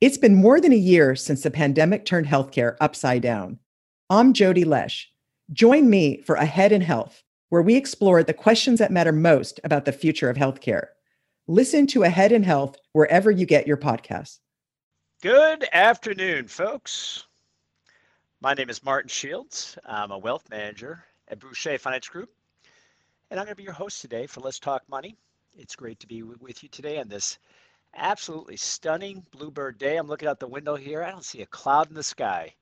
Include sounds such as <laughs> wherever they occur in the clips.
It's been more than a year since the pandemic turned healthcare upside down. I'm Jody Lesh. Join me for Ahead in Health, where we explore the questions that matter most about the future of healthcare. Listen to Ahead in Health wherever you get your podcasts. Good afternoon, folks. My name is Martin Shields. I'm a wealth manager at Boucher Finance Group, and I'm going to be your host today for Let's Talk Money. It's great to be with you today on this absolutely stunning bluebird day. I'm looking out the window here. I don't see a cloud in the sky.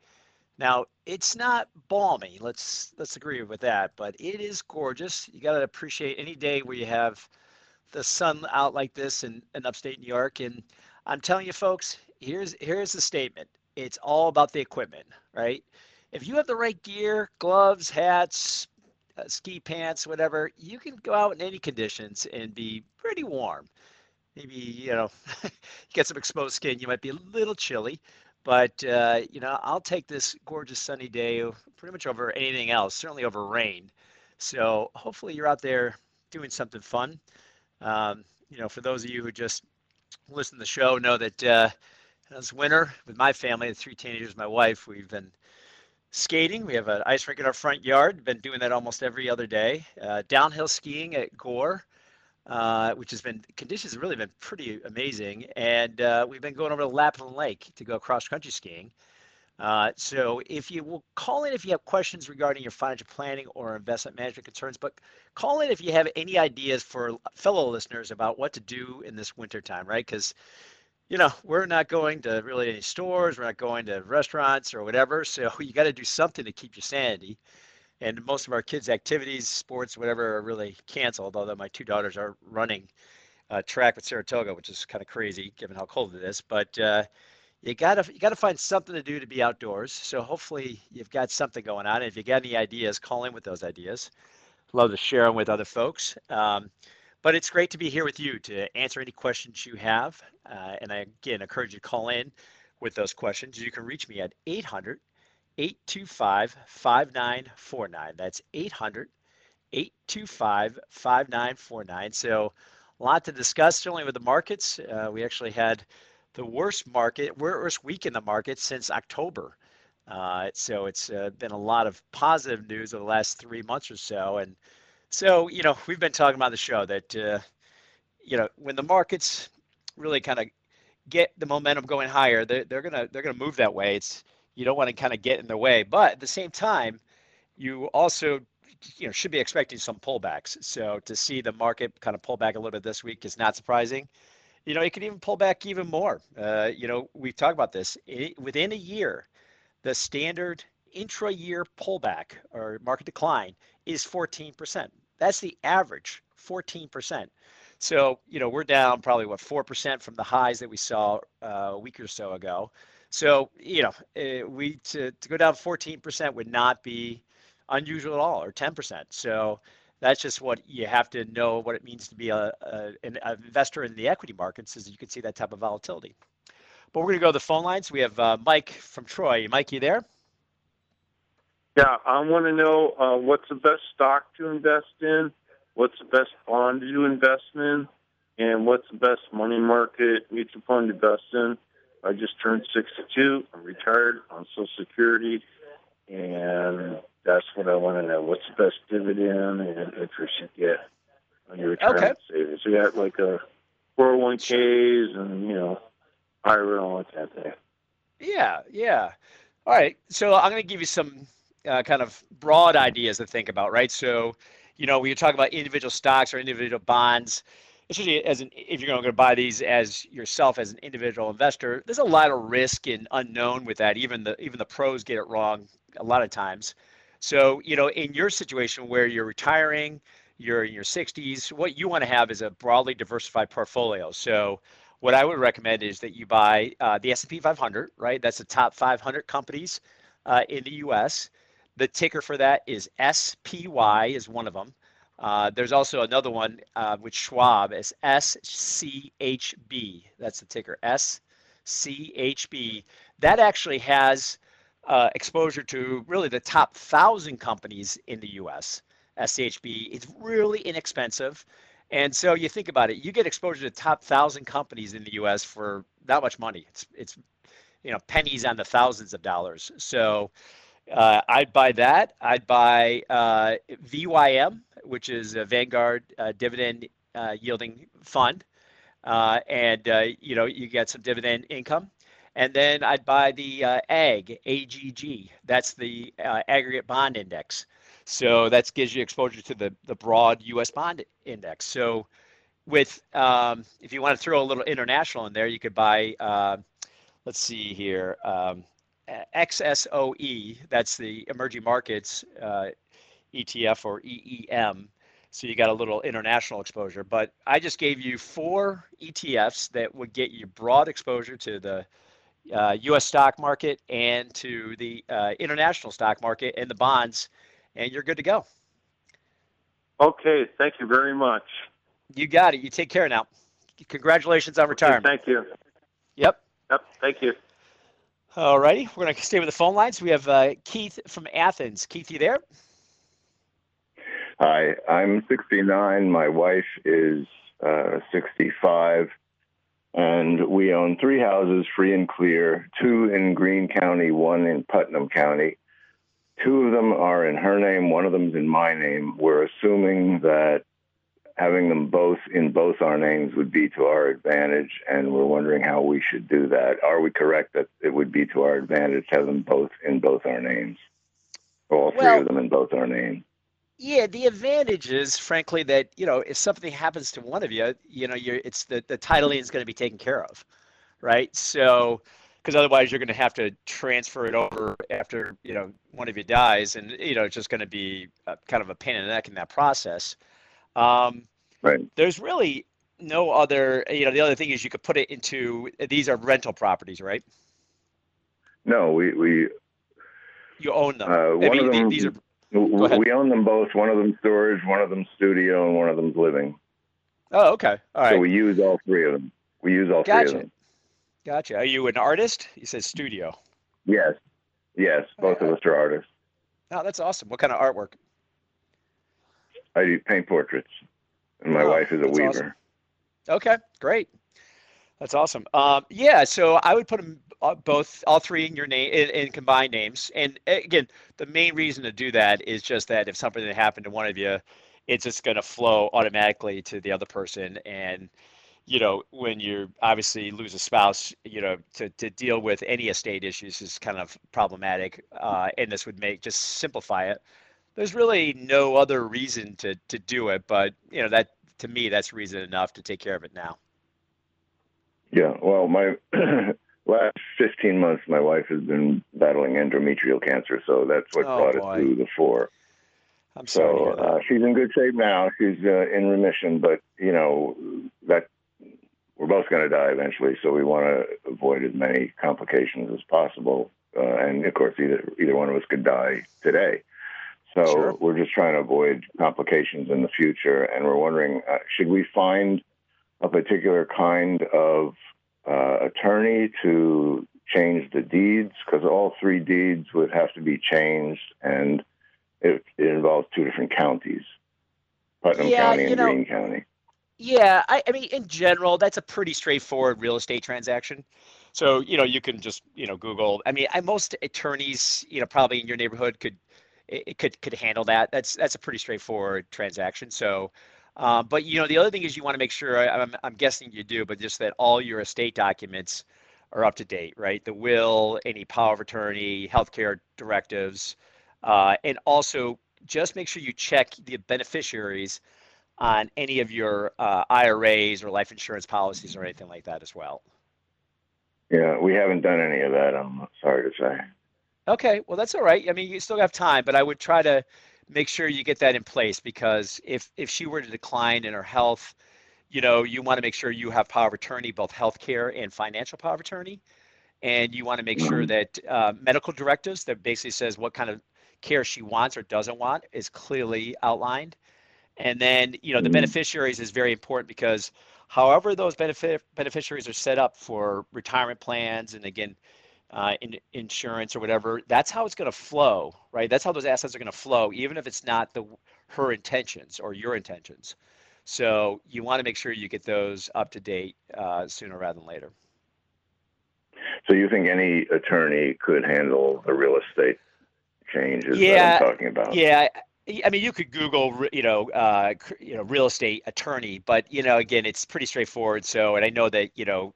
Now, it's not balmy. Let's let's agree with that, but it is gorgeous. You got to appreciate any day where you have the sun out like this in, in upstate New York. And I'm telling you, folks, here's here's the statement. It's all about the equipment, right? If you have the right gear, gloves, hats, uh, ski pants, whatever, you can go out in any conditions and be pretty warm maybe you know you <laughs> get some exposed skin you might be a little chilly but uh, you know i'll take this gorgeous sunny day pretty much over anything else certainly over rain. So hopefully you're out there doing something fun. Um, you know for those of you who just listen to the show know that uh, winter with my family the three teenagers my wife we've been skating. We have an ice rink in our front yard been doing that almost every other day. Uh, downhill skiing at Gore uh, which has been conditions have really been pretty amazing. And uh, we've been going over to Lapland Lake to go cross country skiing. Uh, so if you will call in if you have questions regarding your financial planning or investment management concerns, but call in if you have any ideas for fellow listeners about what to do in this winter time, right? Because you know we're not going to really any stores, we're not going to restaurants or whatever. So <laughs> you got to do something to keep your sanity and most of our kids' activities, sports, whatever, are really canceled. Although my two daughters are running uh, track with Saratoga, which is kind of crazy given how cold it is. But uh, you gotta you gotta find something to do to be outdoors. So hopefully you've got something going on. And if you got any ideas, call in with those ideas. Love to share them with other folks. Um, but it's great to be here with you to answer any questions you have. Uh, and I again encourage you to call in with those questions. You can reach me at 800 825 5949. That's 800 825 5949. So, a lot to discuss, certainly with the markets. Uh, we actually had the worst market, worst week in the market since October. Uh, so, it's uh, been a lot of positive news over the last three months or so. And so, you know, we've been talking about the show that, uh, you know, when the markets really kind of get the momentum going higher, they're, they're gonna they're gonna move that way. It's you don't want to kind of get in their way. But at the same time, you also you know should be expecting some pullbacks. So to see the market kind of pull back a little bit this week is not surprising. You know, it could even pull back even more. Uh, you know, we've talked about this it, within a year. The standard intra-year pullback or market decline is 14%. That's the average, 14%. So, you know, we're down probably what 4% from the highs that we saw uh, a week or so ago. So you know, eh, we to, to go down 14% would not be unusual at all, or 10%. So that's just what you have to know what it means to be a, a an investor in the equity markets, is you can see that type of volatility. But we're going to go to the phone lines. We have uh, Mike from Troy. Mike, you there? Yeah, I want to know uh, what's the best stock to invest in, what's the best bond to invest in, and what's the best money market mutual fund to invest in. I just turned 62. I'm retired on Social Security, and that's what I want to know. What's the best dividend and interest you get on your retirement okay. savings? You got like a 401ks and, you know, IRA and all that kind of thing. Yeah, yeah. All right. So I'm going to give you some uh, kind of broad ideas to think about, right? So, you know, when you talk about individual stocks or individual bonds, especially as an if you're going to buy these as yourself as an individual investor, there's a lot of risk and unknown with that. Even the even the pros get it wrong a lot of times. So you know, in your situation where you're retiring, you're in your 60s, what you want to have is a broadly diversified portfolio. So what I would recommend is that you buy uh, the S&P 500, right? That's the top 500 companies uh, in the U.S. The ticker for that is SPY is one of them. Uh, there's also another one uh, with Schwab is SCHB. That's the ticker SCHB. That actually has uh, exposure to really the top thousand companies in the U.S. SCHB. It's really inexpensive, And so you think about it, you get exposure to top thousand companies in the U.S. for that much money. It's it's you know pennies on the thousands of dollars. So uh, I'd buy that. I'd buy uh, VYM, which is a Vanguard uh, dividend uh, yielding fund, uh, and uh, you know you get some dividend income. And then I'd buy the AG AGG. That's the aggregate bond index. So that gives you exposure to the, the broad U.S. bond index. So with um, if you want to throw a little international in there, you could buy. Let's see here, um, XSOE. That's the emerging markets uh, ETF or EEM. So you got a little international exposure. But I just gave you four ETFs that would get you broad exposure to the uh, U.S. stock market and to the uh, international stock market and the bonds and you're good to go. Okay, thank you very much. You got it. You take care now. Congratulations on retirement. Okay, thank you. Yep. Yep, thank you. All righty, we're going to stay with the phone lines. We have uh, Keith from Athens. Keith, you there? Hi, I'm 69. My wife is uh, 65, and we own three houses, free and clear, two in Greene County, one in Putnam County. Two of them are in her name, one of them's in my name. We're assuming that having them both in both our names would be to our advantage, and we're wondering how we should do that. Are we correct that it would be to our advantage to have them both in both our names? Or all three well, of them in both our names. Yeah, the advantage is, frankly, that you know if something happens to one of you, you know, you're it's the the titling is going to be taken care of, right? So because otherwise you're going to have to transfer it over after you know one of you dies, and you know it's just going to be a, kind of a pain in the neck in that process. Um, right. There's really no other. You know, the other thing is you could put it into these are rental properties, right? No, we we. You own them. Uh, one I mean, of them, these are. We own them both. One of them storage, one of them studio, and one of them's living. Oh, okay. All right. So we use all three of them. We use all gotcha. three of them. Gotcha. Are you an artist? You said studio. Yes. Yes. Both of us are artists. Oh, that's awesome. What kind of artwork? I do paint portraits, and my oh, wife is a weaver. Awesome. Okay, great. That's awesome. Um, yeah, so I would put them uh, both, all three in your name, in, in, combined names. And again, the main reason to do that is just that if something happened to one of you, it's just going to flow automatically to the other person, and you know, when you obviously lose a spouse, you know, to, to deal with any estate issues is kind of problematic. Uh, and this would make just simplify it. There's really no other reason to, to do it, but you know, that to me, that's reason enough to take care of it now. Yeah. Well, my <clears throat> last 15 months, my wife has been battling endometrial cancer. So that's what oh, brought boy. it to the fore. I'm sorry. So uh, she's in good shape now. She's uh, in remission, but you know that we're both going to die eventually, so we want to avoid as many complications as possible. Uh, and of course, either either one of us could die today. So sure. we're just trying to avoid complications in the future, and we're wondering: uh, should we find a particular kind of uh, attorney to change the deeds? Because all three deeds would have to be changed, and it, it involves two different counties: Putnam yeah, County and know, Greene County. Yeah, I, I mean, in general, that's a pretty straightforward real estate transaction. So, you know, you can just, you know, Google. I mean, I, most attorneys, you know, probably in your neighborhood could it could could handle that. That's that's a pretty straightforward transaction. So, um, but you know, the other thing is you want to make sure. I'm I'm guessing you do, but just that all your estate documents are up to date, right? The will, any power of attorney, healthcare directives, uh, and also just make sure you check the beneficiaries on any of your uh, IRAs or life insurance policies or anything like that as well? Yeah, we haven't done any of that. I'm sorry to say. Okay, well that's all right. I mean, you still have time, but I would try to make sure you get that in place because if if she were to decline in her health, you know, you want to make sure you have power of attorney, both healthcare and financial power of attorney, and you want to make sure mm-hmm. that uh, medical directives that basically says what kind of care she wants or doesn't want is clearly outlined and then, you know, the mm-hmm. beneficiaries is very important because however those benefit beneficiaries are set up for retirement plans and again, uh, in, insurance or whatever, that's how it's going to flow, right? That's how those assets are going to flow, even if it's not the her intentions or your intentions. So you want to make sure you get those up to date uh, sooner rather than later. So you think any attorney could handle the real estate changes yeah, that I'm talking about? Yeah. I mean, you could Google, you know, uh, you know, real estate attorney, but you know, again, it's pretty straightforward. So, and I know that you know,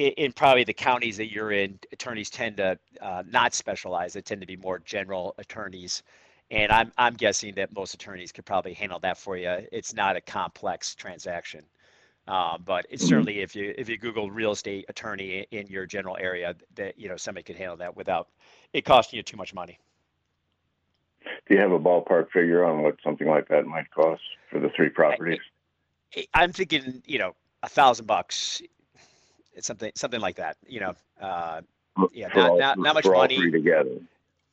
in, in probably the counties that you're in, attorneys tend to uh, not specialize. They tend to be more general attorneys, and I'm I'm guessing that most attorneys could probably handle that for you. It's not a complex transaction. Um, but it's mm-hmm. certainly if you if you Google real estate attorney in your general area, that you know somebody could handle that without it costing you too much money. Do you have a ballpark figure on what something like that might cost for the three properties? I, am thinking, you know, a thousand bucks. It's something something like that. You know, uh, yeah, not, all, not, not much money. Together.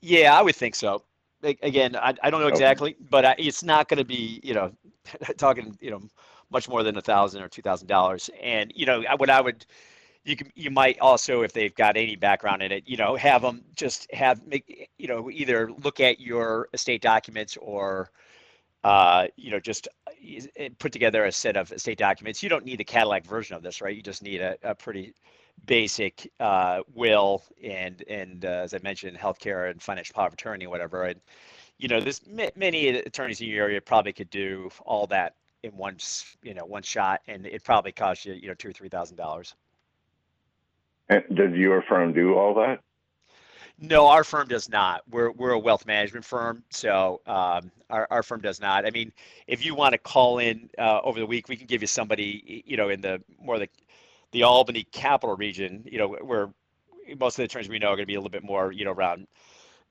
Yeah, I would think so. Again, I, I don't know exactly, okay. but I, it's not going to be, you know, <laughs> talking, you know, much more than a thousand or two thousand dollars. And you know, what I would, you can, you might also, if they've got any background in it, you know, have them just have make, you know, either look at your estate documents or, uh, you know, just uh, put together a set of estate documents. You don't need the Cadillac version of this, right? You just need a, a pretty basic uh, will and and uh, as I mentioned, healthcare and financial power of attorney, whatever. And you know, there's many attorneys in your area probably could do all that in one you know one shot, and it probably costs you you know two or three thousand dollars. And does your firm do all that? No, our firm does not. We're we're a wealth management firm, so um, our our firm does not. I mean, if you want to call in uh, over the week, we can give you somebody you know in the more the the Albany capital region. You know, where most of the attorneys we know are going to be a little bit more you know around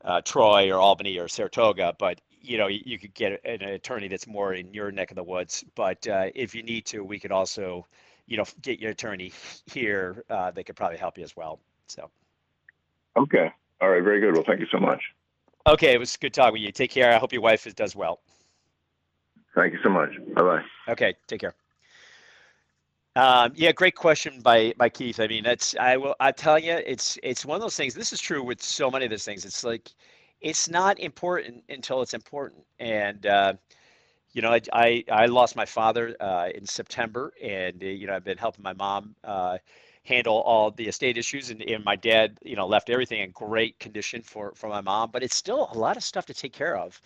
uh, Troy or Albany or Saratoga, but you know, you could get an attorney that's more in your neck of the woods. But uh, if you need to, we could also, you know, get your attorney here. Uh, they could probably help you as well. So. Okay. All right. Very good. Well, thank you so much. Okay. It was good talking with you. Take care. I hope your wife does well. Thank you so much. Bye bye. Okay. Take care. Um, yeah, great question by by Keith. I mean, that's I will I tell you, it's it's one of those things. This is true with so many of those things. It's like it's not important until it's important. And uh, you know, I, I, I lost my father uh, in September, and uh, you know, I've been helping my mom uh, handle all the estate issues, and, and my dad, you know, left everything in great condition for for my mom. But it's still a lot of stuff to take care of.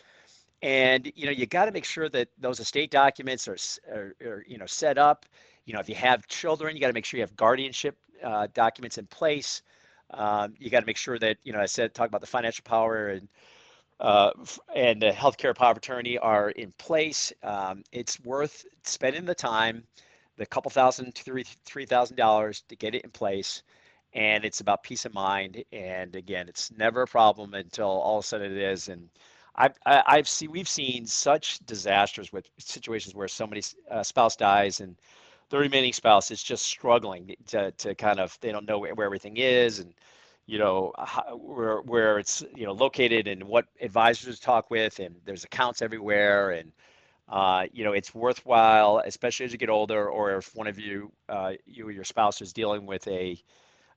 And you know, you got to make sure that those estate documents are, are, are, you know set up. You know, if you have children, you got to make sure you have guardianship uh, documents in place. Um, you got to make sure that you know I said talk about the financial power and uh, and the healthcare power of attorney are in place. Um, it's worth spending the time, the couple thousand to three three thousand dollars to get it in place, and it's about peace of mind. And again, it's never a problem until all of a sudden it is. And I've I've seen we've seen such disasters with situations where somebody's uh, spouse dies and the remaining spouse is just struggling to, to kind of they don't know where, where everything is and you know how, where where it's you know located and what advisors to talk with and there's accounts everywhere and uh, you know it's worthwhile especially as you get older or if one of you uh, you or your spouse is dealing with a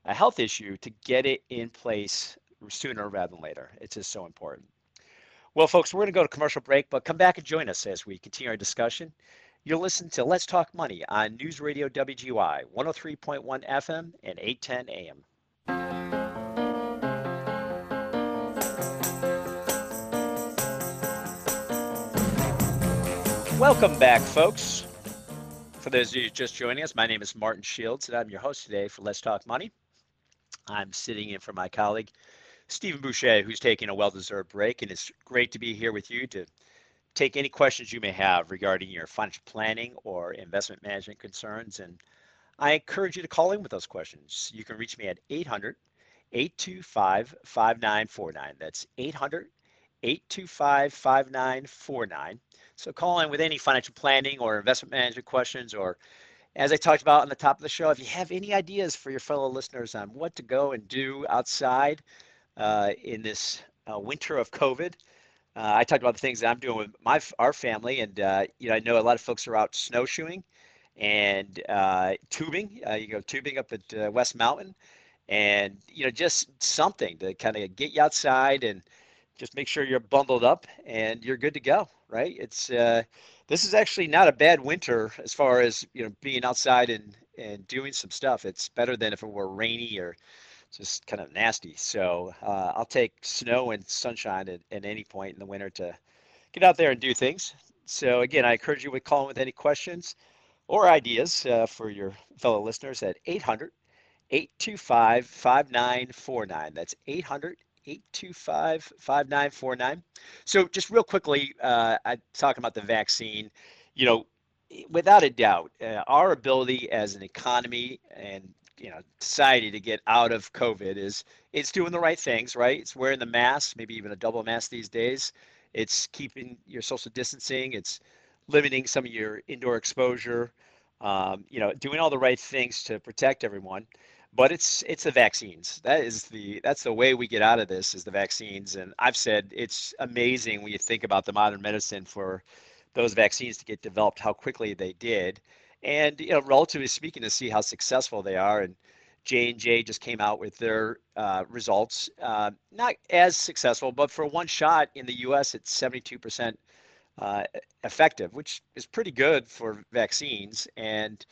a health issue to get it in place sooner rather than later. It's just so important. Well folks we're going to go to commercial break but come back and join us as we continue our discussion. You'll listen to Let's Talk Money on News Radio WGY 103.1 FM and 810 AM. Welcome back, folks. For those of you just joining us, my name is Martin Shields, and I'm your host today for Let's Talk Money. I'm sitting in for my colleague, Stephen Boucher, who's taking a well deserved break, and it's great to be here with you to take any questions you may have regarding your financial planning or investment management concerns. And I encourage you to call in with those questions. You can reach me at 800 825 5949. That's 800 825 5949. So call in with any financial planning or investment management questions, or as I talked about on the top of the show, if you have any ideas for your fellow listeners on what to go and do outside uh, in this uh, winter of COVID, uh, I talked about the things that I'm doing with my our family, and uh, you know I know a lot of folks are out snowshoeing and uh, tubing. Uh, you go tubing up at West Mountain, and you know just something to kind of get you outside and just make sure you're bundled up and you're good to go. Right? It's uh, this is actually not a bad winter as far as you know being outside and and doing some stuff. It's better than if it were rainy or just kind of nasty. So uh, I'll take snow and sunshine at, at any point in the winter to get out there and do things. So again, I encourage you to call in with any questions or ideas uh, for your fellow listeners at 800 825 5949. That's 800 825 5949. So, just real quickly, uh, I talking about the vaccine. You know, without a doubt, uh, our ability as an economy and you know society to get out of COVID is it's doing the right things, right? It's wearing the mask, maybe even a double mask these days. It's keeping your social distancing. It's limiting some of your indoor exposure. Um, you know, doing all the right things to protect everyone but it's it's the vaccines. That is the that's the way we get out of this is the vaccines. And i've said it's amazing when you think about the modern medicine for those vaccines to get developed how quickly they did. And you know relatively speaking to see how successful they are. And j&j just came out with their uh, results uh, not as successful but for one shot in the us it's 72% uh, effective which is pretty good for vaccines. And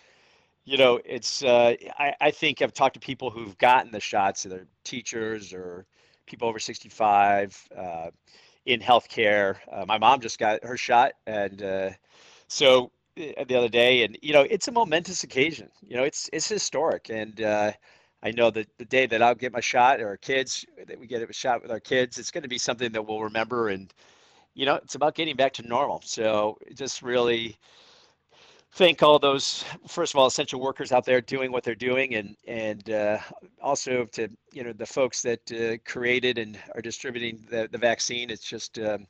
you know, it's uh, I, I think I've talked to people who've gotten the shots, either teachers or people over 65 uh, in healthcare. Uh, my mom just got her shot, and uh, so uh, the other day, and you know, it's a momentous occasion. You know, it's it's historic, and uh, I know that the day that I'll get my shot, or our kids that we get a shot with our kids, it's going to be something that we'll remember, and you know, it's about getting back to normal. So just really thank all those first of all essential workers out there doing what they're doing and and uh, also to you know the folks that uh, created and are distributing the, the vaccine. It's just um,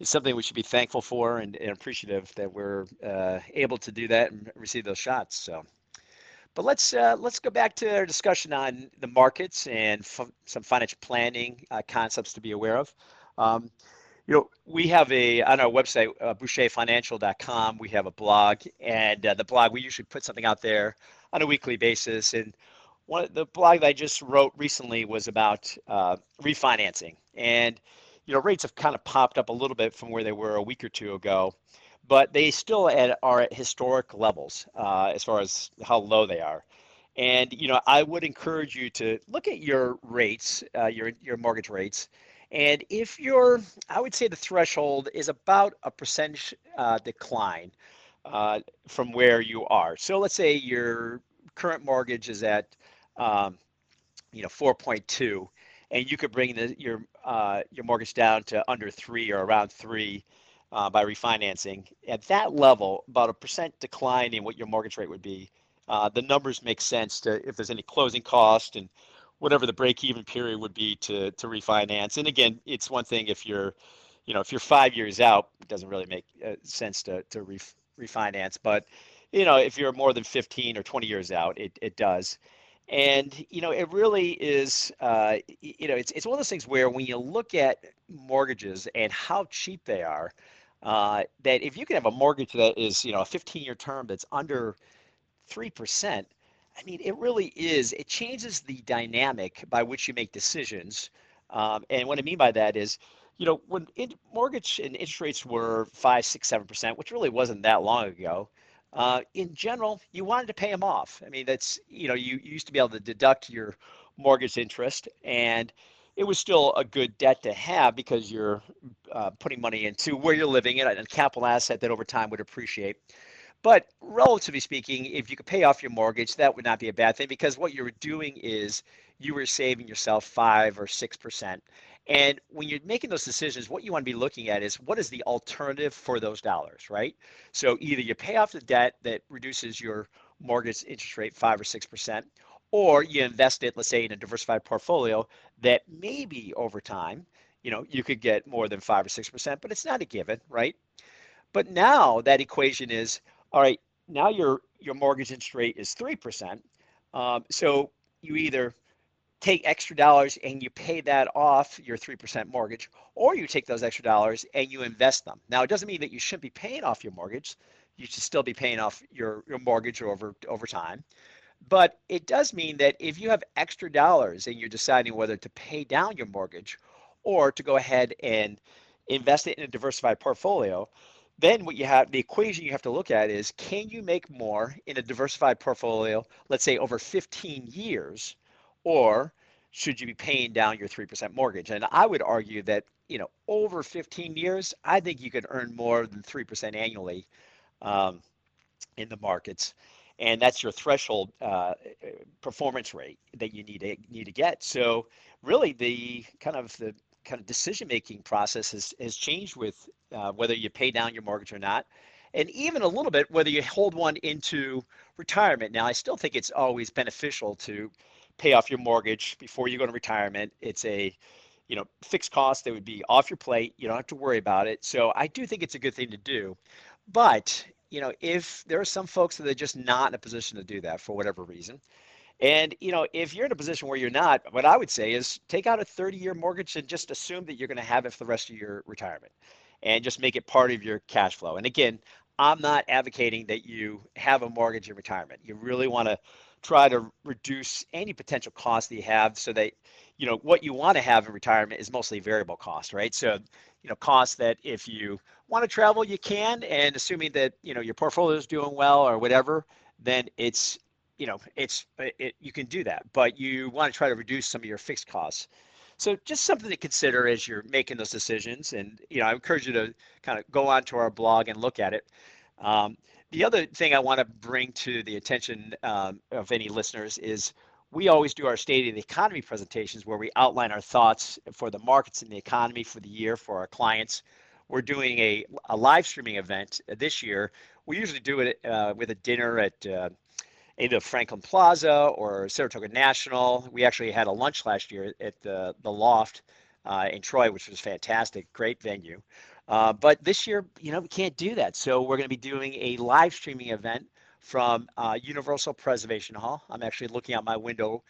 it's something we should be thankful for and, and appreciative that we're uh, able to do that and receive those shots so. But let's uh, let's go back to our discussion on the markets and f- some financial planning uh, concepts to be aware of. Um, you know, we have a on our website, uh, boucherfinancial.com. We have a blog, and uh, the blog we usually put something out there on a weekly basis. And one the blog that I just wrote recently was about uh, refinancing, and you know, rates have kind of popped up a little bit from where they were a week or two ago, but they still at, are at historic levels uh, as far as how low they are. And you know, I would encourage you to look at your rates, uh, your your mortgage rates and if you're, I would say the threshold is about a percentage uh, decline uh, from where you are. So let's say your current mortgage is at, um, you know, 4.2, and you could bring the, your uh, your mortgage down to under three or around three uh, by refinancing. At that level, about a percent decline in what your mortgage rate would be. Uh, the numbers make sense to if there's any closing cost and whatever the break even period would be to to refinance. And again, it's one thing if you're, you know, if you're five years out, it doesn't really make uh, sense to to ref, refinance. But you know, if you're more than 15 or 20 years out, it it does. And you know, it really is. Uh, you know, it's it's one of those things where when you look at mortgages and how cheap they are, uh, that if you can have a mortgage that is you know a 15-year term that's under three percent, I mean, it really is. It changes the dynamic by which you make decisions. Um, and what I mean by that is, you know, when in, mortgage and interest rates were five, six, seven percent, which really wasn't that long ago. Uh, in general, you wanted to pay them off. I mean, that's you know, you, you used to be able to deduct your mortgage interest, and it was still a good debt to have because you're uh, putting money into where you're living and a capital asset that over time would appreciate. But relatively speaking, if you could pay off your mortgage, that would not be a bad thing because what you're doing is you were saving yourself five or six percent. And when you're making those decisions, what you want to be looking at is what is the alternative for those dollars, right? So either you pay off the debt that reduces your mortgage interest rate five or six percent, or you invest it, let's say, in a diversified portfolio that maybe over time, you know, you could get more than five or six percent, but it's not a given, right? But now that equation is all right, now your your mortgage interest rate is three percent. Um, so you either take extra dollars and you pay that off your 3% mortgage, or you take those extra dollars and you invest them. Now, it doesn't mean that you shouldn't be paying off your mortgage. You should still be paying off your, your mortgage over, over time. But it does mean that if you have extra dollars and you're deciding whether to pay down your mortgage or to go ahead and invest it in a diversified portfolio, then what you have the equation you have to look at is can you make more in a diversified portfolio let's say over 15 years or should you be paying down your 3% mortgage? And i would argue that you know over 15 years i think you could earn more than 3% annually um, in the markets. And that's your threshold uh, performance rate that you need to need to get. So really the kind of the kind of decision making process has, has changed with uh, whether you pay down your mortgage or not and even a little bit whether you hold one into retirement. Now i still think it's always beneficial to pay off your mortgage before you go to retirement. It's a you know fixed cost that would be off your plate. You don't have to worry about it. So i do think it's a good thing to do. But you know if there are some folks that are just not in a position to do that for whatever reason and you know, if you're in a position where you're not, what I would say is take out a 30-year mortgage and just assume that you're going to have it for the rest of your retirement, and just make it part of your cash flow. And again, I'm not advocating that you have a mortgage in retirement. You really want to try to reduce any potential costs that you have, so that you know what you want to have in retirement is mostly variable cost, right? So you know costs that if you want to travel, you can, and assuming that you know your portfolio is doing well or whatever, then it's you know, it's uh, it, you can do that, but you want to try to reduce some of your fixed costs. So just something to consider as you're making those decisions. And you know, I encourage you to kind of go onto our blog and look at it. Um, the other thing I want to bring to the attention um, of any listeners is we always do our State of the Economy presentations where we outline our thoughts for the markets and the economy for the year for our clients. We're doing a, a live streaming event this year. We usually do it uh, with a dinner at uh, either Franklin Plaza or Saratoga National. We actually had a lunch last year at the, the Loft uh, in Troy, which was fantastic, great venue. Uh, but this year, you know, we can't do that. So we're going to be doing a live streaming event from uh, Universal Preservation Hall. I'm actually looking out my window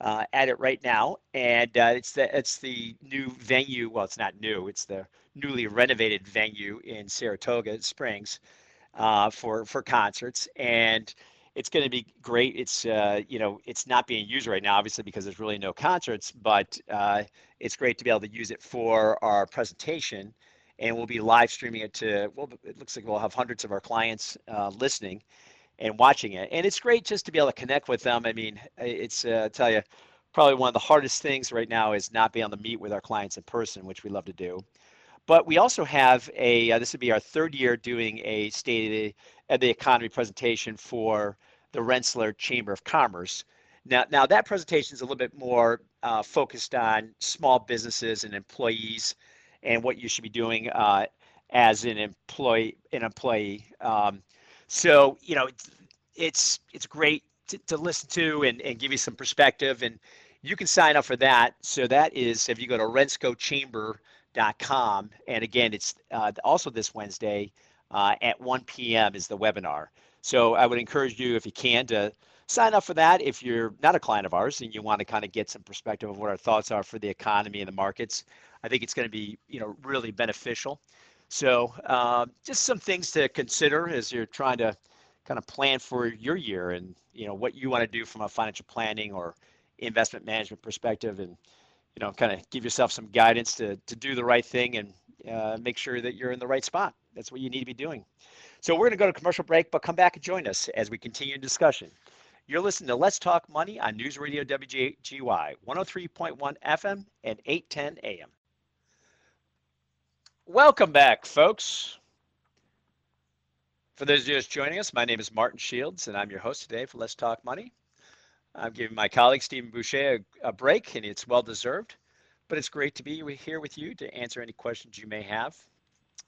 uh, at it right now, and uh, it's the it's the new venue. Well, it's not new. It's the newly renovated venue in Saratoga Springs uh, for for concerts and it's going to be great. It's uh, you know it's not being used right now, obviously because there's really no concerts, but uh, it's great to be able to use it for our presentation, and we'll be live streaming it to. Well, it looks like we'll have hundreds of our clients uh, listening and watching it, and it's great just to be able to connect with them. I mean, it's uh, I tell you, probably one of the hardest things right now is not being able to meet with our clients in person, which we love to do. But we also have a, uh, this would be our third year doing a state the, the economy presentation for the Rensselaer Chamber of Commerce. Now, now that presentation is a little bit more uh, focused on small businesses and employees and what you should be doing uh, as an employee. An employee. Um, so you know, it's it's, it's great to, to listen to and, and give you some perspective, and you can sign up for that. So that is if you go to renscochamber.com, and again, it's uh, also this Wednesday uh, at 1 p.m. is the webinar. So I would encourage you, if you can, to sign up for that. If you're not a client of ours and you want to kind of get some perspective of what our thoughts are for the economy and the markets, I think it's going to be, you know, really beneficial. So um, just some things to consider as you're trying to kind of plan for your year and you know what you want to do from a financial planning or investment management perspective, and you know, kind of give yourself some guidance to to do the right thing and uh, make sure that you're in the right spot. That's what you need to be doing. So we're going to go to commercial break, but come back and join us as we continue discussion. You're listening to Let's Talk Money on News Radio WGY 103.1 FM and 810 AM. Welcome back, folks. For those of you just joining us, my name is Martin Shields, and I'm your host today for Let's Talk Money. I'm giving my colleague Stephen Boucher a, a break, and it's well deserved. But it's great to be here with you to answer any questions you may have.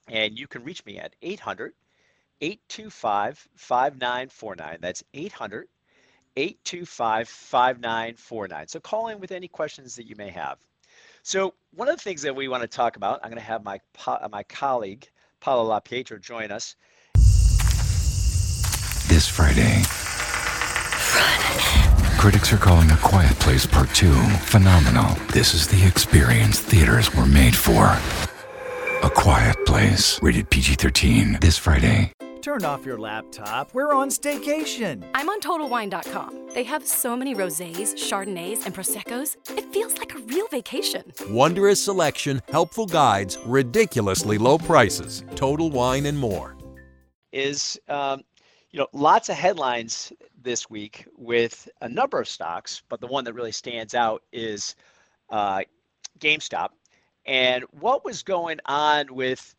And you can reach me at 800 825 5949. That's 800 825 5949. So call in with any questions that you may have. So, one of the things that we want to talk about, I'm going to have my, my colleague, Paolo LaPietro, join us. This Friday, critics are calling A Quiet Place Part 2 phenomenal. This is the experience theaters were made for. A Quiet Place, rated PG 13, this Friday. Turn off your laptop. We're on staycation. I'm on TotalWine.com. They have so many rosés, chardonnays, and proseccos. It feels like a real vacation. Wondrous selection, helpful guides, ridiculously low prices. Total Wine and more. Is um, you know lots of headlines this week with a number of stocks, but the one that really stands out is uh, GameStop. And what was going on with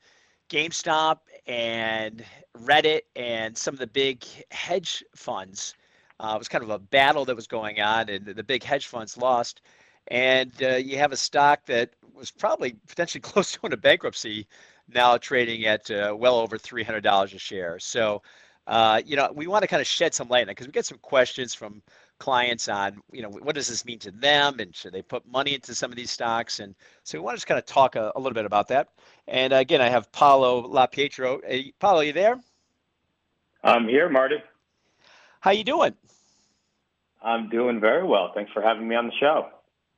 GameStop and Reddit and some of the big hedge funds. Uh, it was kind of a battle that was going on, and the big hedge funds lost. And uh, you have a stock that was probably potentially <laughs> close to going to bankruptcy, now trading at uh, well over $300 a share. So, uh, you know, we want to kind of shed some light on it because we get some questions from clients on, you know, what does this mean to them and should they put money into some of these stocks? And so we want to just kind of talk a, a little bit about that. And again, I have Paolo LaPietro. Hey, Paolo, you there? I'm here, Marty. How you doing? I'm doing very well. Thanks for having me on the show.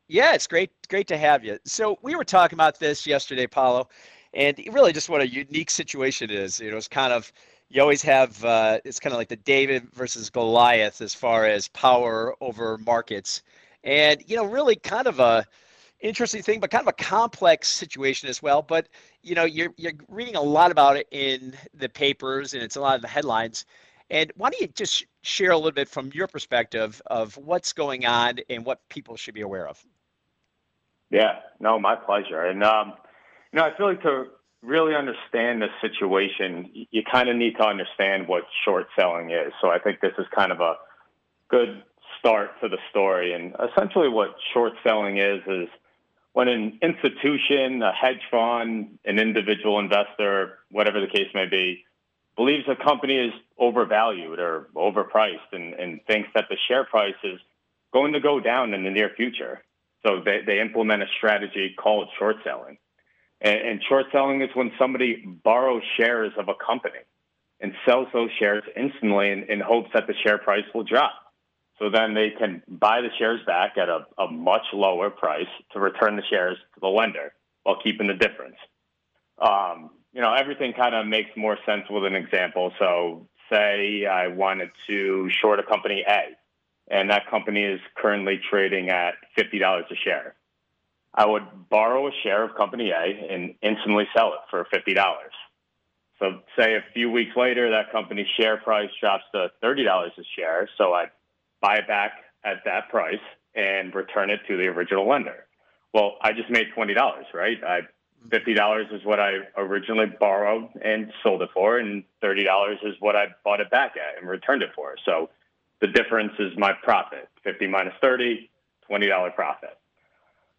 Yeah, it's great, great to have you. So we were talking about this yesterday, Paolo, and really just what a unique situation is. You know, it's kind of you always have uh, it's kind of like the David versus Goliath as far as power over markets, and you know really kind of a interesting thing, but kind of a complex situation as well. But you know you're you're reading a lot about it in the papers and it's a lot of the headlines. And why don't you just share a little bit from your perspective of what's going on and what people should be aware of? Yeah, no, my pleasure. And um, you know, I feel like to really understand the situation, you kind of need to understand what short selling is. So I think this is kind of a good start to the story. And essentially, what short selling is is when an institution, a hedge fund, an individual investor, whatever the case may be, believes a company is overvalued or overpriced and, and thinks that the share price is going to go down in the near future. So they, they implement a strategy called short selling. And, and short selling is when somebody borrows shares of a company and sells those shares instantly in, in hopes that the share price will drop. So then they can buy the shares back at a, a much lower price to return the shares to the lender while keeping the difference. Um, you know, everything kind of makes more sense with an example. So, say I wanted to short a company A, and that company is currently trading at $50 a share. I would borrow a share of company A and instantly sell it for $50. So say a few weeks later, that company's share price drops to $30 a share. So I buy it back at that price and return it to the original lender. Well, I just made $20, right? I $50 is what I originally borrowed and sold it for, and $30 is what I bought it back at and returned it for. So the difference is my profit 50 minus 30, $20 profit.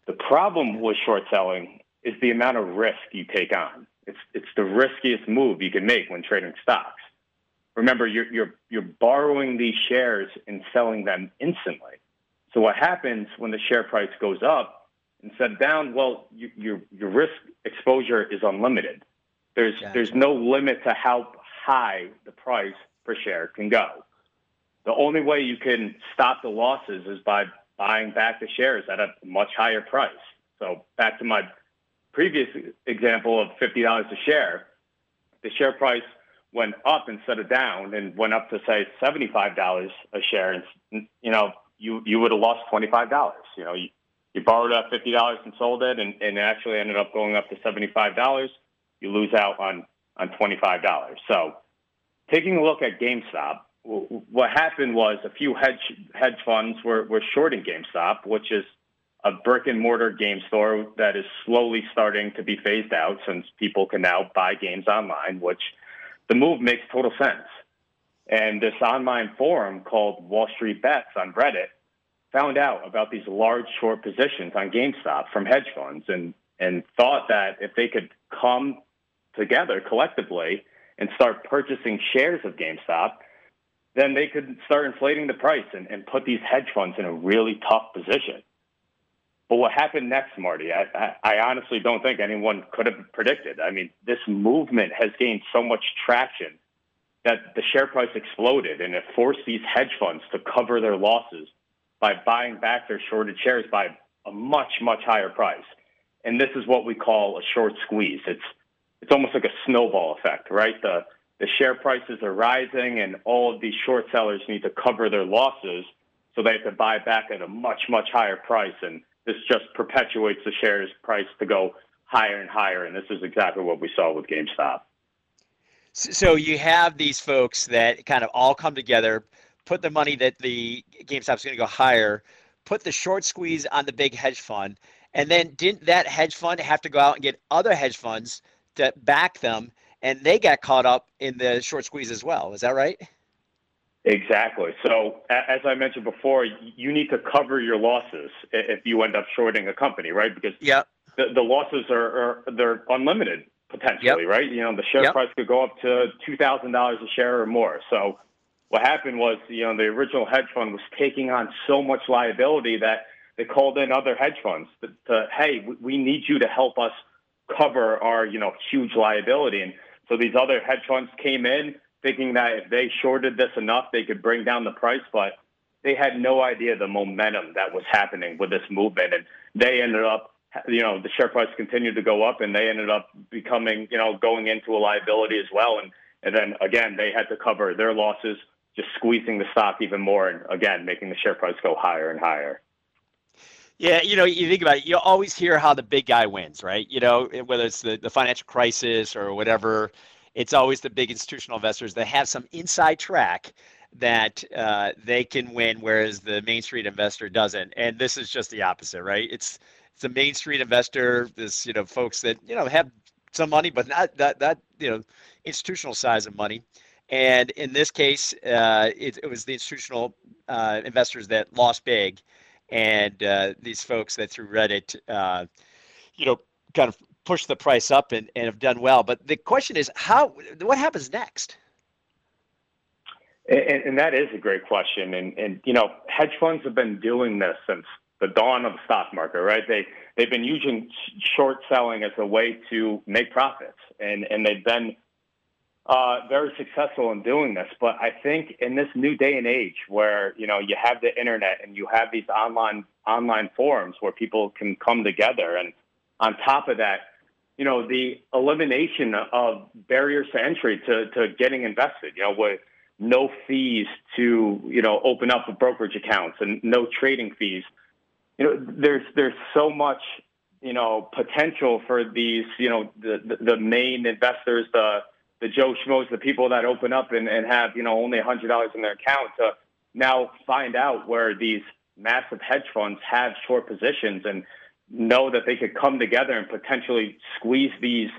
The problem with short selling is the amount of risk you take on. It's, it's the riskiest move you can make when trading stocks. Remember, you're, you're, you're borrowing these shares and selling them instantly. So what happens when the share price goes up instead of down? Well, you, your, your risk exposure is unlimited. There's, gotcha. there's no limit to how high the price per share can go. The only way you can stop the losses is by buying back the shares at a much higher price. So back to my previous example of $50 a share, the share price went up instead of down and went up to say $75 a share. And, you know, you, you would have lost $25. You know, you, you borrowed at $50 and sold it and, and actually ended up going up to $75. You lose out on, on $25. So taking a look at GameStop, what happened was a few hedge hedge funds were, were shorting GameStop, which is a brick and mortar game store that is slowly starting to be phased out since people can now buy games online, which the move makes total sense. And this online forum called Wall Street Bets on Reddit found out about these large short positions on GameStop from hedge funds and, and thought that if they could come together collectively and start purchasing shares of GameStop, then they could start inflating the price and, and put these hedge funds in a really tough position. But what happened next, Marty, I, I, I, honestly don't think anyone could have predicted. I mean, this movement has gained so much traction that the share price exploded and it forced these hedge funds to cover their losses by buying back their shorted shares by a much, much higher price. And this is what we call a short squeeze. It's, it's almost like a snowball effect, right? The, the share prices are rising and all of these short sellers need to cover their losses. So they have to buy back at a much, much higher price. And this just perpetuates the shares price to go higher and higher. And this is exactly what we saw with GameStop. So you have these folks that kind of all come together, put the money that the GameStop's going to go higher, put the short squeeze on the big hedge fund, and then didn't that hedge fund have to go out and get other hedge funds to back them, and they got caught up in the short squeeze as well? Is that right? Exactly. So, as I mentioned before, you need to cover your losses if you end up shorting a company, right? Because yeah. the, the losses are, are they're unlimited potentially, yep. right? You know, the share yep. price could go up to two thousand dollars a share or more. So, what happened was, you know, the original hedge fund was taking on so much liability that they called in other hedge funds to, to hey, we need you to help us cover our, you know, huge liability. And so these other hedge funds came in thinking that if they shorted this enough, they could bring down the price, but they had no idea the momentum that was happening with this movement. And they ended up, you know, the share price continued to go up and they ended up becoming, you know, going into a liability as well. And, and then again, they had to cover their losses, just squeezing the stock even more. And again, making the share price go higher and higher. Yeah, you know, you think about it, you always hear how the big guy wins, right? You know, whether it's the, the financial crisis or whatever, it's always the big institutional investors that have some inside track that uh, they can win, whereas the Main Street investor doesn't. And this is just the opposite, right? It's it's a Main Street investor, this you know folks that you know have some money, but not that that you know institutional size of money. And in this case, uh, it, it, was the institutional uh, investors that lost big, and uh, these folks that through Reddit, uh, you know, kind of pushed the price up and, and have done well. But the question is, how what happens next? And, and, that is a great question. And, and, you know, hedge funds have been doing this since the dawn of the stock market, right? They, they've been using short selling as a way to make profits. And, and they've been uh, very successful in doing this. But I think in this new day and age where, you know, you have the internet and you have these online, online forums where people can come together. And on top of that, you know, the elimination of barriers to entry to, to getting invested, you know, with no fees to, you know, open up a brokerage accounts and no trading fees. You know, there's there's so much, you know, potential for these, you know, the, the, the main investors, the the Joe Schmoes, the people that open up and, and have, you know, only hundred dollars in their account to now find out where these massive hedge funds have short positions and know that they could come together and potentially squeeze these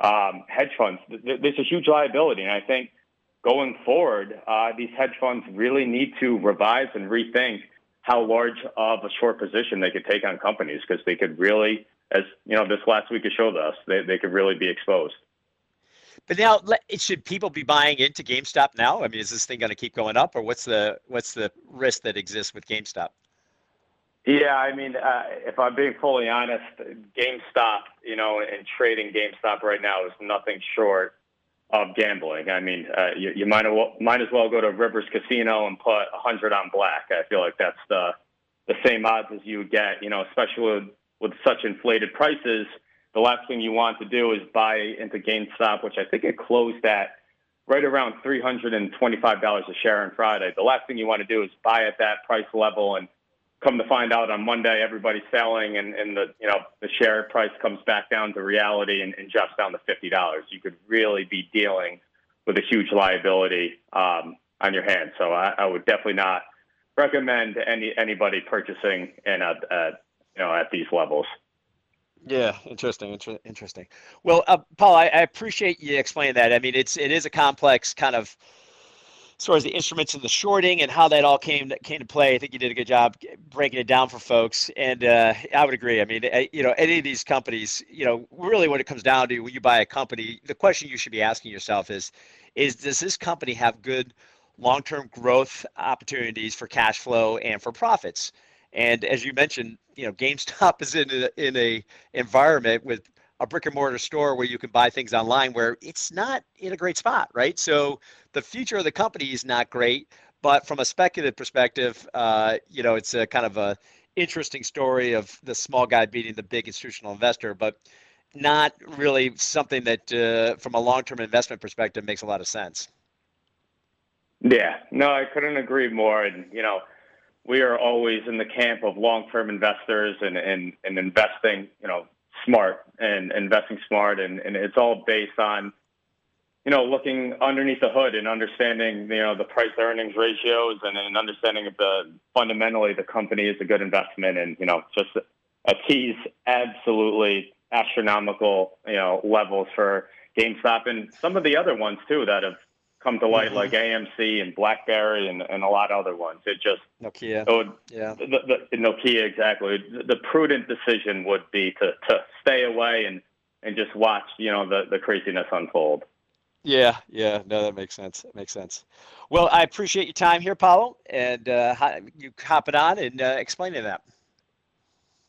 um, hedge funds. There's a huge liability, and I think going forward, uh, these hedge funds really need to revise and rethink how large of a short position they could take on companies because they could really, as you know, this last week has showed us, they, they could really be exposed. But now, should people be buying into GameStop now? I mean, is this thing going to keep going up, or what's the what's the risk that exists with GameStop? Yeah, I mean, uh, if I'm being fully honest, GameStop, you know, and trading GameStop right now is nothing short of gambling. I mean, uh, you, you might, well, might as well go to Rivers Casino and put a hundred on black. I feel like that's the the same odds as you get. You know, especially with, with such inflated prices, the last thing you want to do is buy into GameStop, which I think it closed at right around three hundred and twenty-five dollars a share on Friday. The last thing you want to do is buy at that price level and come to find out on Monday everybody's selling and, and the you know the share price comes back down to reality and, and jumps down to fifty dollars. You could really be dealing with a huge liability um, on your hands. So I, I, would definitely not recommend any anybody purchasing in a, a you know at these levels. Yeah, interesting, inter- interesting. Well, uh, Paul, I, I appreciate you explaining that. I mean, it's it is a complex kind of as far as the instruments and the shorting and how that all came came to play, I think you did a good job breaking it down for folks. And uh, I would agree. I mean, you know, any of these companies, you know, really what it comes down to when you buy a company, the question you should be asking yourself is, is does this company have good long-term growth opportunities for cash flow and for profits? And as you mentioned, you know, GameStop <laughs> is in a, in a environment with a brick and mortar store where you can buy things online where it's not in a great spot, right? So the future of the company is not great, but from a speculative perspective, uh, you know, it's a kind of a interesting story of the small guy beating the big institutional investor. But not really something that, uh, from a long-term investment perspective, makes a lot of sense. Yeah, no, I couldn't agree more. And you know, we are always in the camp of long-term investors and and, and investing, you know, smart and investing smart, and, and it's all based on, you know, looking underneath the hood and understanding, you know, the price earnings ratios and an understanding of the fundamentally the company is a good investment, and you know, just achieves absolutely astronomical, you know, levels for GameStop and some of the other ones too that have come to light, mm-hmm. like AMC and BlackBerry and, and a lot of other ones. It just Nokia. Yeah. The, the, Nokia exactly. The, the, prudent decision would be to, to stay away and, and just watch, you know, the, the craziness unfold. Yeah, yeah, no, that makes sense. That makes sense. Well, I appreciate your time here, Paulo, and uh, you hopping on and uh, explaining that.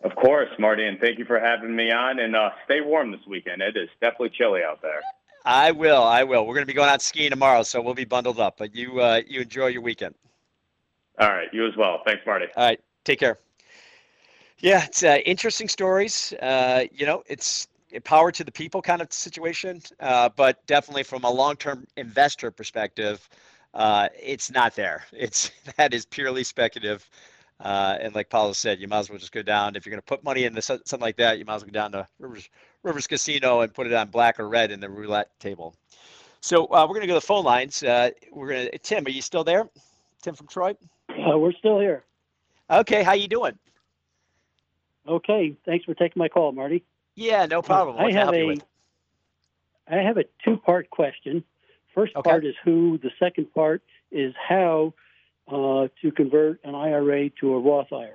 Of course, Marty, and thank you for having me on. And uh, stay warm this weekend. It is definitely chilly out there. I will. I will. We're going to be going out skiing tomorrow, so we'll be bundled up. But you, uh, you enjoy your weekend. All right. You as well. Thanks, Marty. All right. Take care. Yeah, it's uh, interesting stories. Uh, you know, it's a power to the people kind of situation, uh, but definitely from a long-term investor perspective, uh, it's not there. <laughs> It's that is purely speculative. Uh, and like Paulo said, you might as well just go down. If you're going to put money into something like that, you might as well go down to Rivers, Casino and put it on black or red in the roulette table. So uh, we're going to go to the phone lines. Uh, we're going to Tim. Are you still there? Tim from Troy. Uh, we're still here. Okay. How you doing? Okay. Thanks for taking my call, Marty. Yeah, no problem. I have a I have a two-part question. First okay. part is who. The second part is how uh, to convert an IRA to a Roth IRA.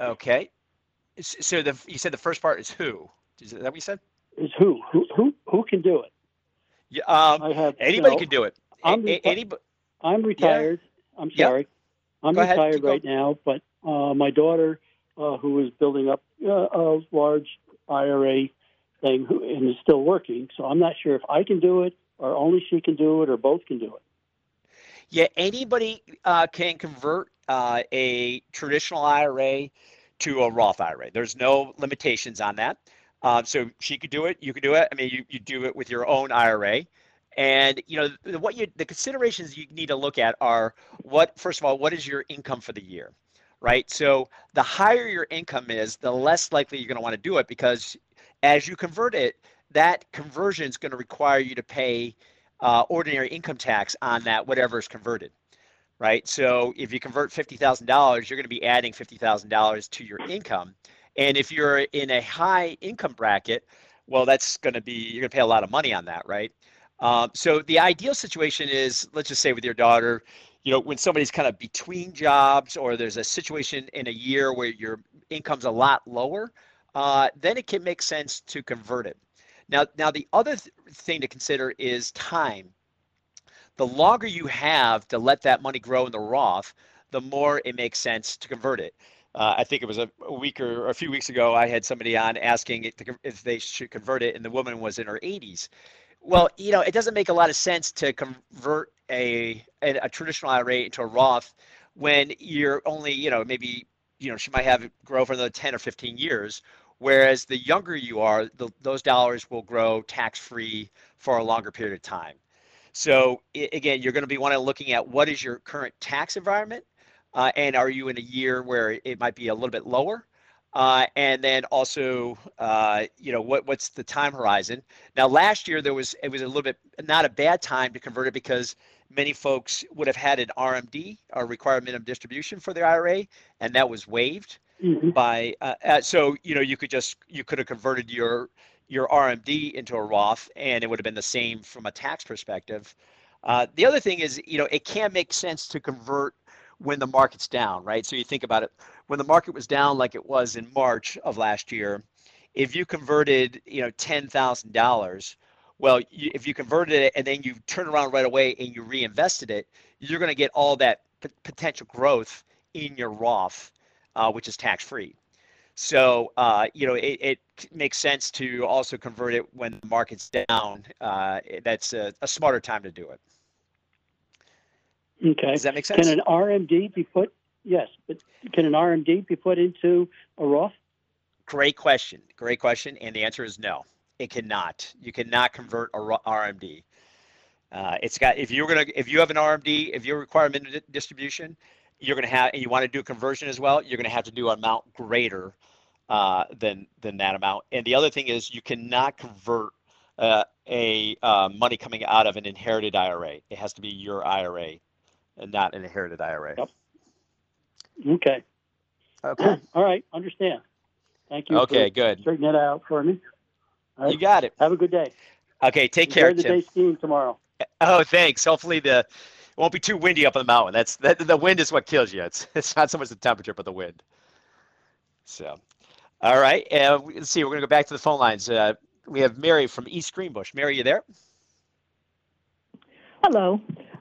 Okay. So the you said the first part is who? Is that what you said? Is who? Who who who can do it? Yeah, um, I have anybody can do it. I'm, anybody, I'm retired. Yeah. I'm sorry. Yep. I'm Go retired ahead, right now, but uh, my daughter, uh, who is building up uh, a large IRA thing who, and is still working, so I'm not sure if I can do it or only she can do it or both can do it. Yeah, anybody uh, can convert uh, a traditional IRA to a Roth IRA. There's no limitations on that. Um, so she could do it. You could do it. I mean, you, you do it with your own IRA. And you know what you the considerations you need to look at are what first of all what is your income for the year, right? So the higher your income is, the less likely you're going to want to do it because as you convert it, that conversion is going to require you to pay uh, ordinary income tax on that whatever is converted right? So if you convert $50000 you're going to be adding $50000 to your income. And if you're in a high income bracket well that's going to be you're going to pay a lot of money on that right? Um, so the ideal situation is let's just say with your daughter you know when somebody's kind of between jobs or there's a situation in a year where your income's a lot lower uh, then it can make sense to convert it. Now, now the other th- thing to consider is time. The longer you have to let that money grow in the Roth, the more it makes sense to convert it. Uh, I think it was a, week or, a few weeks ago, I had somebody on asking if they should convert it, and the woman was in her 80s. Well, you know, it doesn't make a lot of sense to convert a, a, a traditional IRA into a Roth when you're only, you know, maybe, you know, she might have it grow for another 10 or 15 years, Whereas the younger you are, the, those dollars will grow tax free for a longer period of time. So it, again, you're going to be wanting looking at what is your current tax environment, uh, and are you in a year where it might be a little bit lower, uh, and then also, uh, you know, what what's the time horizon? Now, last year there was it was a little bit not a bad time to convert it because many folks would have had an RMD, a required minimum distribution for their IRA, and that was waived mm-hmm. by uh, uh, so you know you could just you could have converted your your RMD into a Roth and it would have been the same from a tax perspective. Uh, the other thing is you know it can make sense to convert when the market's down, right? So you think about it when the market was down like it was in March of last year. If you converted you know ten thousand dollars well, you, if you converted it and then you turn around right away and you reinvested it, you're going to get all that p- potential growth in your Roth uh, which is tax free. So, uh, you know, it, it, makes sense to also convert it when the market's down. Uh, that's a, a, smarter time to do it. Okay. Does that make sense? Can an RMD be put? Yes, but can an RMD be put into a Roth? great question. Great question. And the answer is no. It cannot. You cannot convert a RMD. Uh, it's got if you're gonna if you have an RMD, if you require a minimum distribution, you're gonna have and you want to do a conversion as well. You're gonna have to do an amount greater uh, than than that amount. And the other thing is you cannot convert uh, a uh, money coming out of an inherited IRA. It has to be your IRA and not an inherited IRA. Yep. Okay. Okay. <clears throat> All right. Understand. Thank you. Okay. good. Straighten that out for me. Right. You got it. Have a good day. Okay. Take Enjoy care. the Tim. day skiing tomorrow. Oh, thanks. Hopefully the it won't be too windy up on the mountain. That's that the wind is what kills you. It's <laughs> it's not so much the temperature, but the wind. So, all right. Uh, let's see. We're gonna go back to the phone lines. Uh, we have Mary from East Greenbush. Mary, you there? Hello.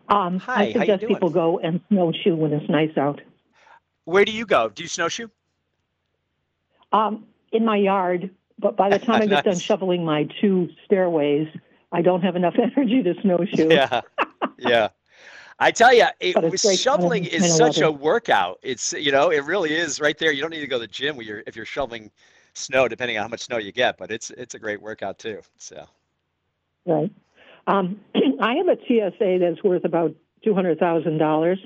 Um, Hi, I how you suggest people go and snowshoe when it's nice out. Where do you go? Do you snowshoe? Um, in my yard, but by the <laughs> time I get done Nice. shoveling my two stairways, I don't have enough <laughs> energy to snowshoe. Yeah. Yeah. I tell you, it, But it's with great shoveling kind of- is such a workout. It's you know, it really is right there. You don't need to go to the gym when you're if you're shoveling snow, depending on how much snow you get. But it's it's a great workout too. So Right. Um, <clears throat> I have a TSA that's worth about two hundred thousand dollars,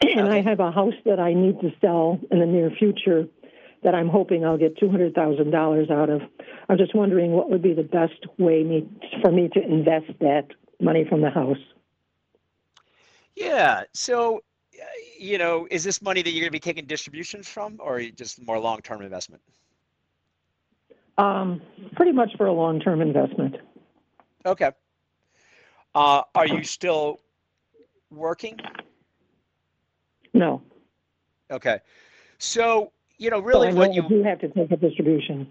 and I have a house that I need to sell in the near future that I'm hoping I'll get two hundred thousand dollars out of. I'm just wondering what would be the best way me for me to invest that money from the house. Yeah. So uh, you know, is this money that you're going to be taking distributions from, or just more long-term investment? Um, pretty much for a long-term investment. Okay. Uh, are you still working? No. Okay. So you know, really, know what you do have to take a distribution.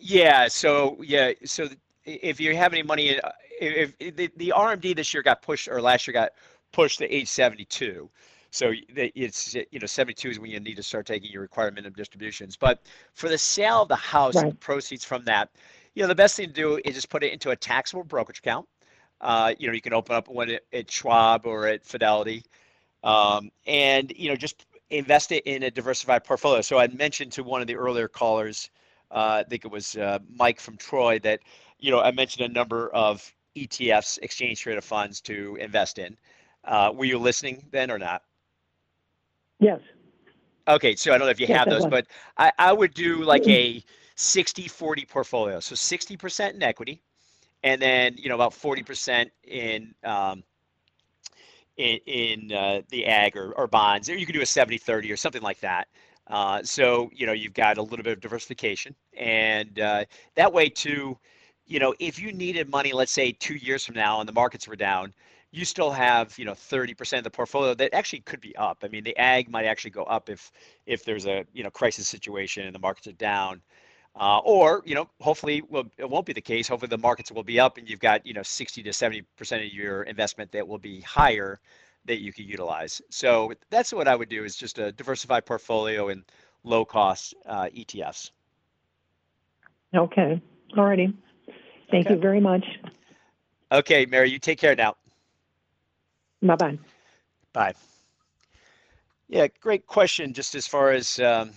Yeah. So yeah. So if you have any money, uh, if, if the, the RMD this year got pushed or last year got pushed to age 72. So it's you know 72 is when you need to start taking your required minimum distributions. But for the sale of the house and the proceeds from that, you know the best thing to do is just put it into a taxable brokerage account. Uh, you know you can open up one at, at Schwab or at Fidelity, um, and you know just invest it in a diversified portfolio. So I mentioned to one of the earlier callers, uh, I think it was uh, Mike from Troy, that you know I mentioned a number of ETFs, exchange traded funds to invest in. Uh, were you listening then or not? Yes. Okay, so I don't know if you Yes, have those, but I, I would do like a <clears throat> 60 40 portfolio. So 60% in equity, and then you know about 40% in um, in, in uh, the ag or, or bonds. Or you could do a 70 30 or something like that. Uh, so you know you've got a little bit of diversification, and uh, that way too, you know if you needed money, let's say two years from now, and the markets were down, you still have you know 30% of the portfolio that actually could be up. I mean, the ag might actually go up if if there's a you know crisis situation and the markets are down. Uh, or you know, hopefully, well, it won't be the case. Hopefully, the markets will be up, and you've got you know 60 to 70 percent of your investment that will be higher that you could utilize. So that's what I would do: is just a diversified portfolio in low cost uh, ETFs. Okay. All righty. Thank Okay. you very much. Okay, Mary, you take care now. Bye bye. Bye. Yeah, great question. Just as far as um,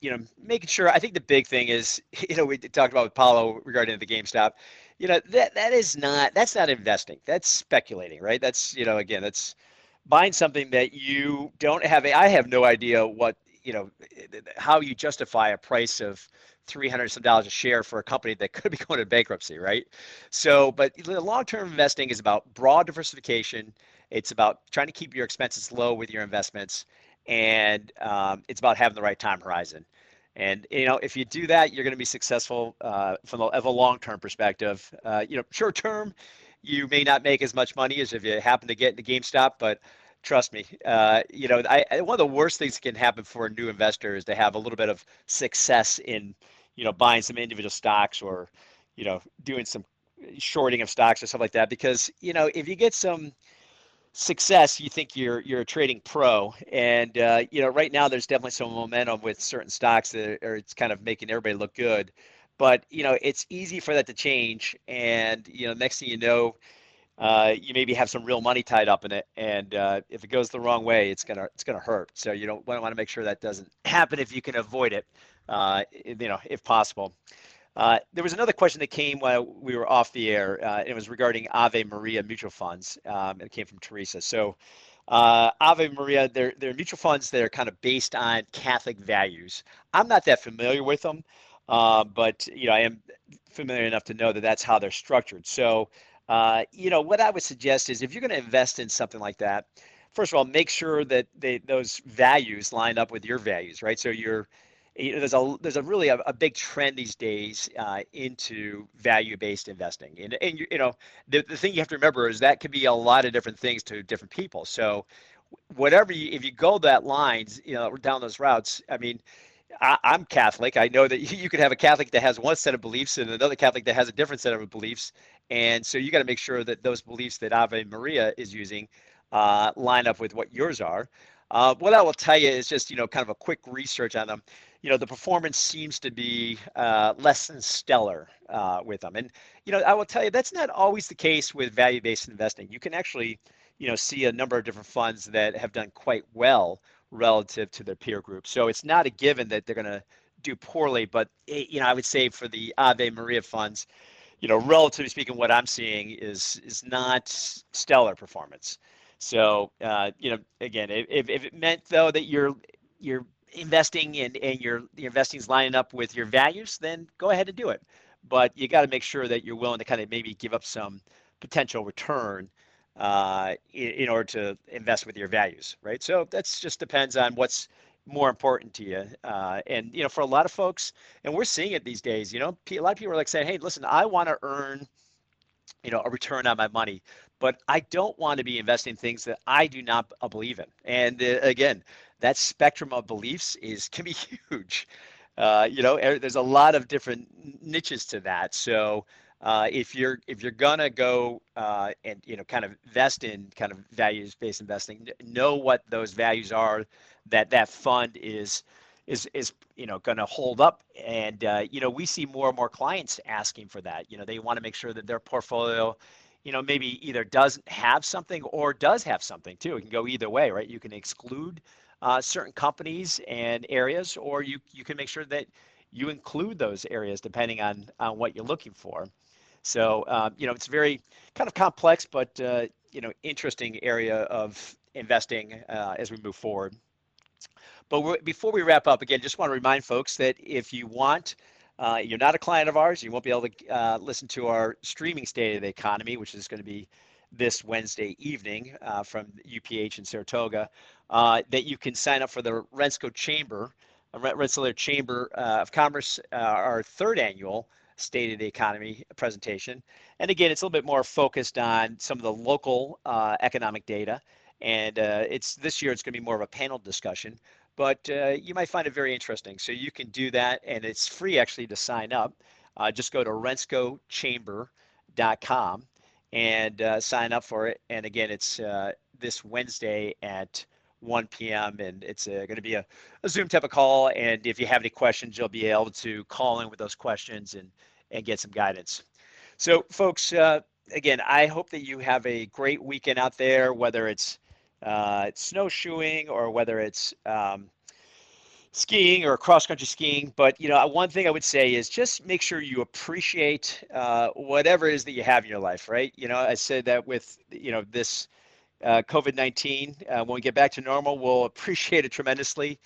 you know, making sure. I think the big thing is, <laughs> you know, we talked about with Paulo regarding the GameStop. You know, that that is not that's not investing. That's speculating, right? That's you know, again, that's buying something that you don't have. I have no idea what you know, how you justify a price of three hundred some dollars a share for a company that could be <laughs> going to bankruptcy, right? So, but long-term investing is about broad diversification. It's about trying to keep your expenses low with your investments, and um, it's about having the right time horizon. And you know, if you do that, you're going to be successful uh, from the, of a long-term perspective. Uh, you know, short-term, you may not make as much money as if you happen to get into GameStop, but trust me, uh, you know, I, one of the worst things that can happen for a new investor is to have a little bit of success in, you know, buying some individual stocks or, you know, doing some shorting of stocks or stuff like that. Because you know, if you get some success, you think you're you're a trading pro, and uh, you know, right now there's definitely some momentum with certain stocks that are it's kind of making everybody look good. But you know, it's easy for that to change, and you know, next thing you know, uh, you maybe have some real money tied up in it, and uh, if it goes the wrong way, it's gonna it's gonna hurt. So you don't want to make sure that doesn't happen if you can avoid it, uh, you know, if possible. Uh, there was another question that came while we were off the air. Uh, it was regarding Ave Maria mutual funds. Um, it came from Teresa. So uh, Ave Maria, they're, they're mutual funds that are kind of based on Catholic values. I'm not that familiar with them, but you know I am familiar enough to know that that's how they're structured. So uh, you know, what I would suggest is if you're going to invest in something like that, first of all, make sure that they, those values line up with your values, right? So you're, you know, there's a there's a really a, a big trend these days uh, into value-based investing, and and you, you know the, the thing you have to remember is that could be a lot of different things to different people. So whatever you if you go that lines, you know, down those routes, I mean, I, am Catholic. I know that <laughs> you could have a Catholic that has one set of beliefs and another Catholic that has a different set of beliefs. And so you got to make sure that those beliefs that Ave Maria is using uh, line up with what yours are. Uh, what I will tell you is just, you know, kind of a quick research on them. You know, the performance seems to be uh, less than stellar uh, with them. And, you know, I will tell you that's not always the case with value based investing. You can actually, you know, see a number of different funds that have done quite well relative to their peer group. So it's not a given that they're going to do poorly, but it, you know, I would say for the Ave Maria funds, you know, relatively speaking, what I'm seeing is is not stellar performance. So uh, you know, again, if, if it meant though that you're you're investing and and your the investing is lining up with your values, then go ahead and do it. But you got to make sure that you're willing to kind of maybe give up some potential return uh, in, in, order to invest with your values, right? So that's just depends on what's more important to you. Uh, and you know, for a lot of folks, and we're seeing it these days. You know, a lot of people are like saying, "Hey, listen, I want to earn." you know a return on my money but i don't want to be investing in things that i do not believe in and uh, again that spectrum of beliefs is can be <laughs> huge uh, you know er, there's a lot of different niches to that so uh, if you're if you're gonna go uh, and you know kind of invest in kind of values based investing, know what those values are that that fund is is is you know going to hold up. And uh, you know we see more and more clients asking for that. You know they want to make sure that their portfolio you know maybe either doesn't have something or does have something too. It can go either way right? You can exclude uh, certain companies and areas or you you can make sure that you include those areas depending on on what you're looking for so um, you know, it's very kind of complex, but uh, you know, interesting area of investing uh, as we move forward. But before we wrap up, again, just want to remind folks that if you want, uh, you're not a client of ours, you won't be able to uh, listen to our streaming State of the Economy, which is going to be this Wednesday evening uh, from UPH in Saratoga, uh, that you can sign up for the Rensselaer Chamber, Rensselaer Chamber of Commerce, our third annual State of the Economy presentation. And again, it's a little bit more focused on some of the local uh, economic data. And uh, it's this year, it's going to be more of a panel discussion, but uh, you might find it very interesting. So you can do that, and it's free actually to sign up. Uh, just go to renscochamber.com and uh, sign up for it. And again, it's uh, this Wednesday at 1 p.m. and it's going to be a, a, Zoom type of call. And if you have any questions, you'll be able to call in with those questions and and get some guidance. So, folks, uh, again, I hope that you have a great weekend out there, whether it's uh, snowshoeing or whether it's um, skiing or cross country skiing. But you know, one thing I would say is just make sure you appreciate uh, whatever it is that you have in your life, right? You know, I said that with you know this uh, COVID 19. Uh, when we get back to normal, we'll appreciate it tremendously.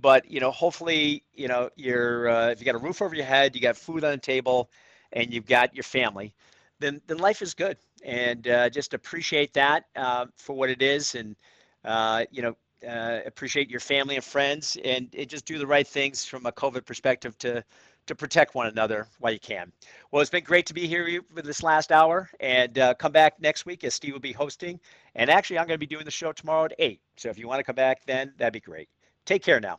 But you know, hopefully, you know, you're uh, if you got a roof over your head, you got food on the table, and you've got your family, then then life is good. And uh, just appreciate that uh, for what it is, and uh, you know, appreciate your family and friends, and, and just do the right things from a COVID perspective to to protect one another while you can. Well, it's been great to be here for this last hour, and uh, come back next week as Steve will be hosting. And actually, I'm going to be doing the show tomorrow at eight. So if you want to come back, then that'd be great. Take care now.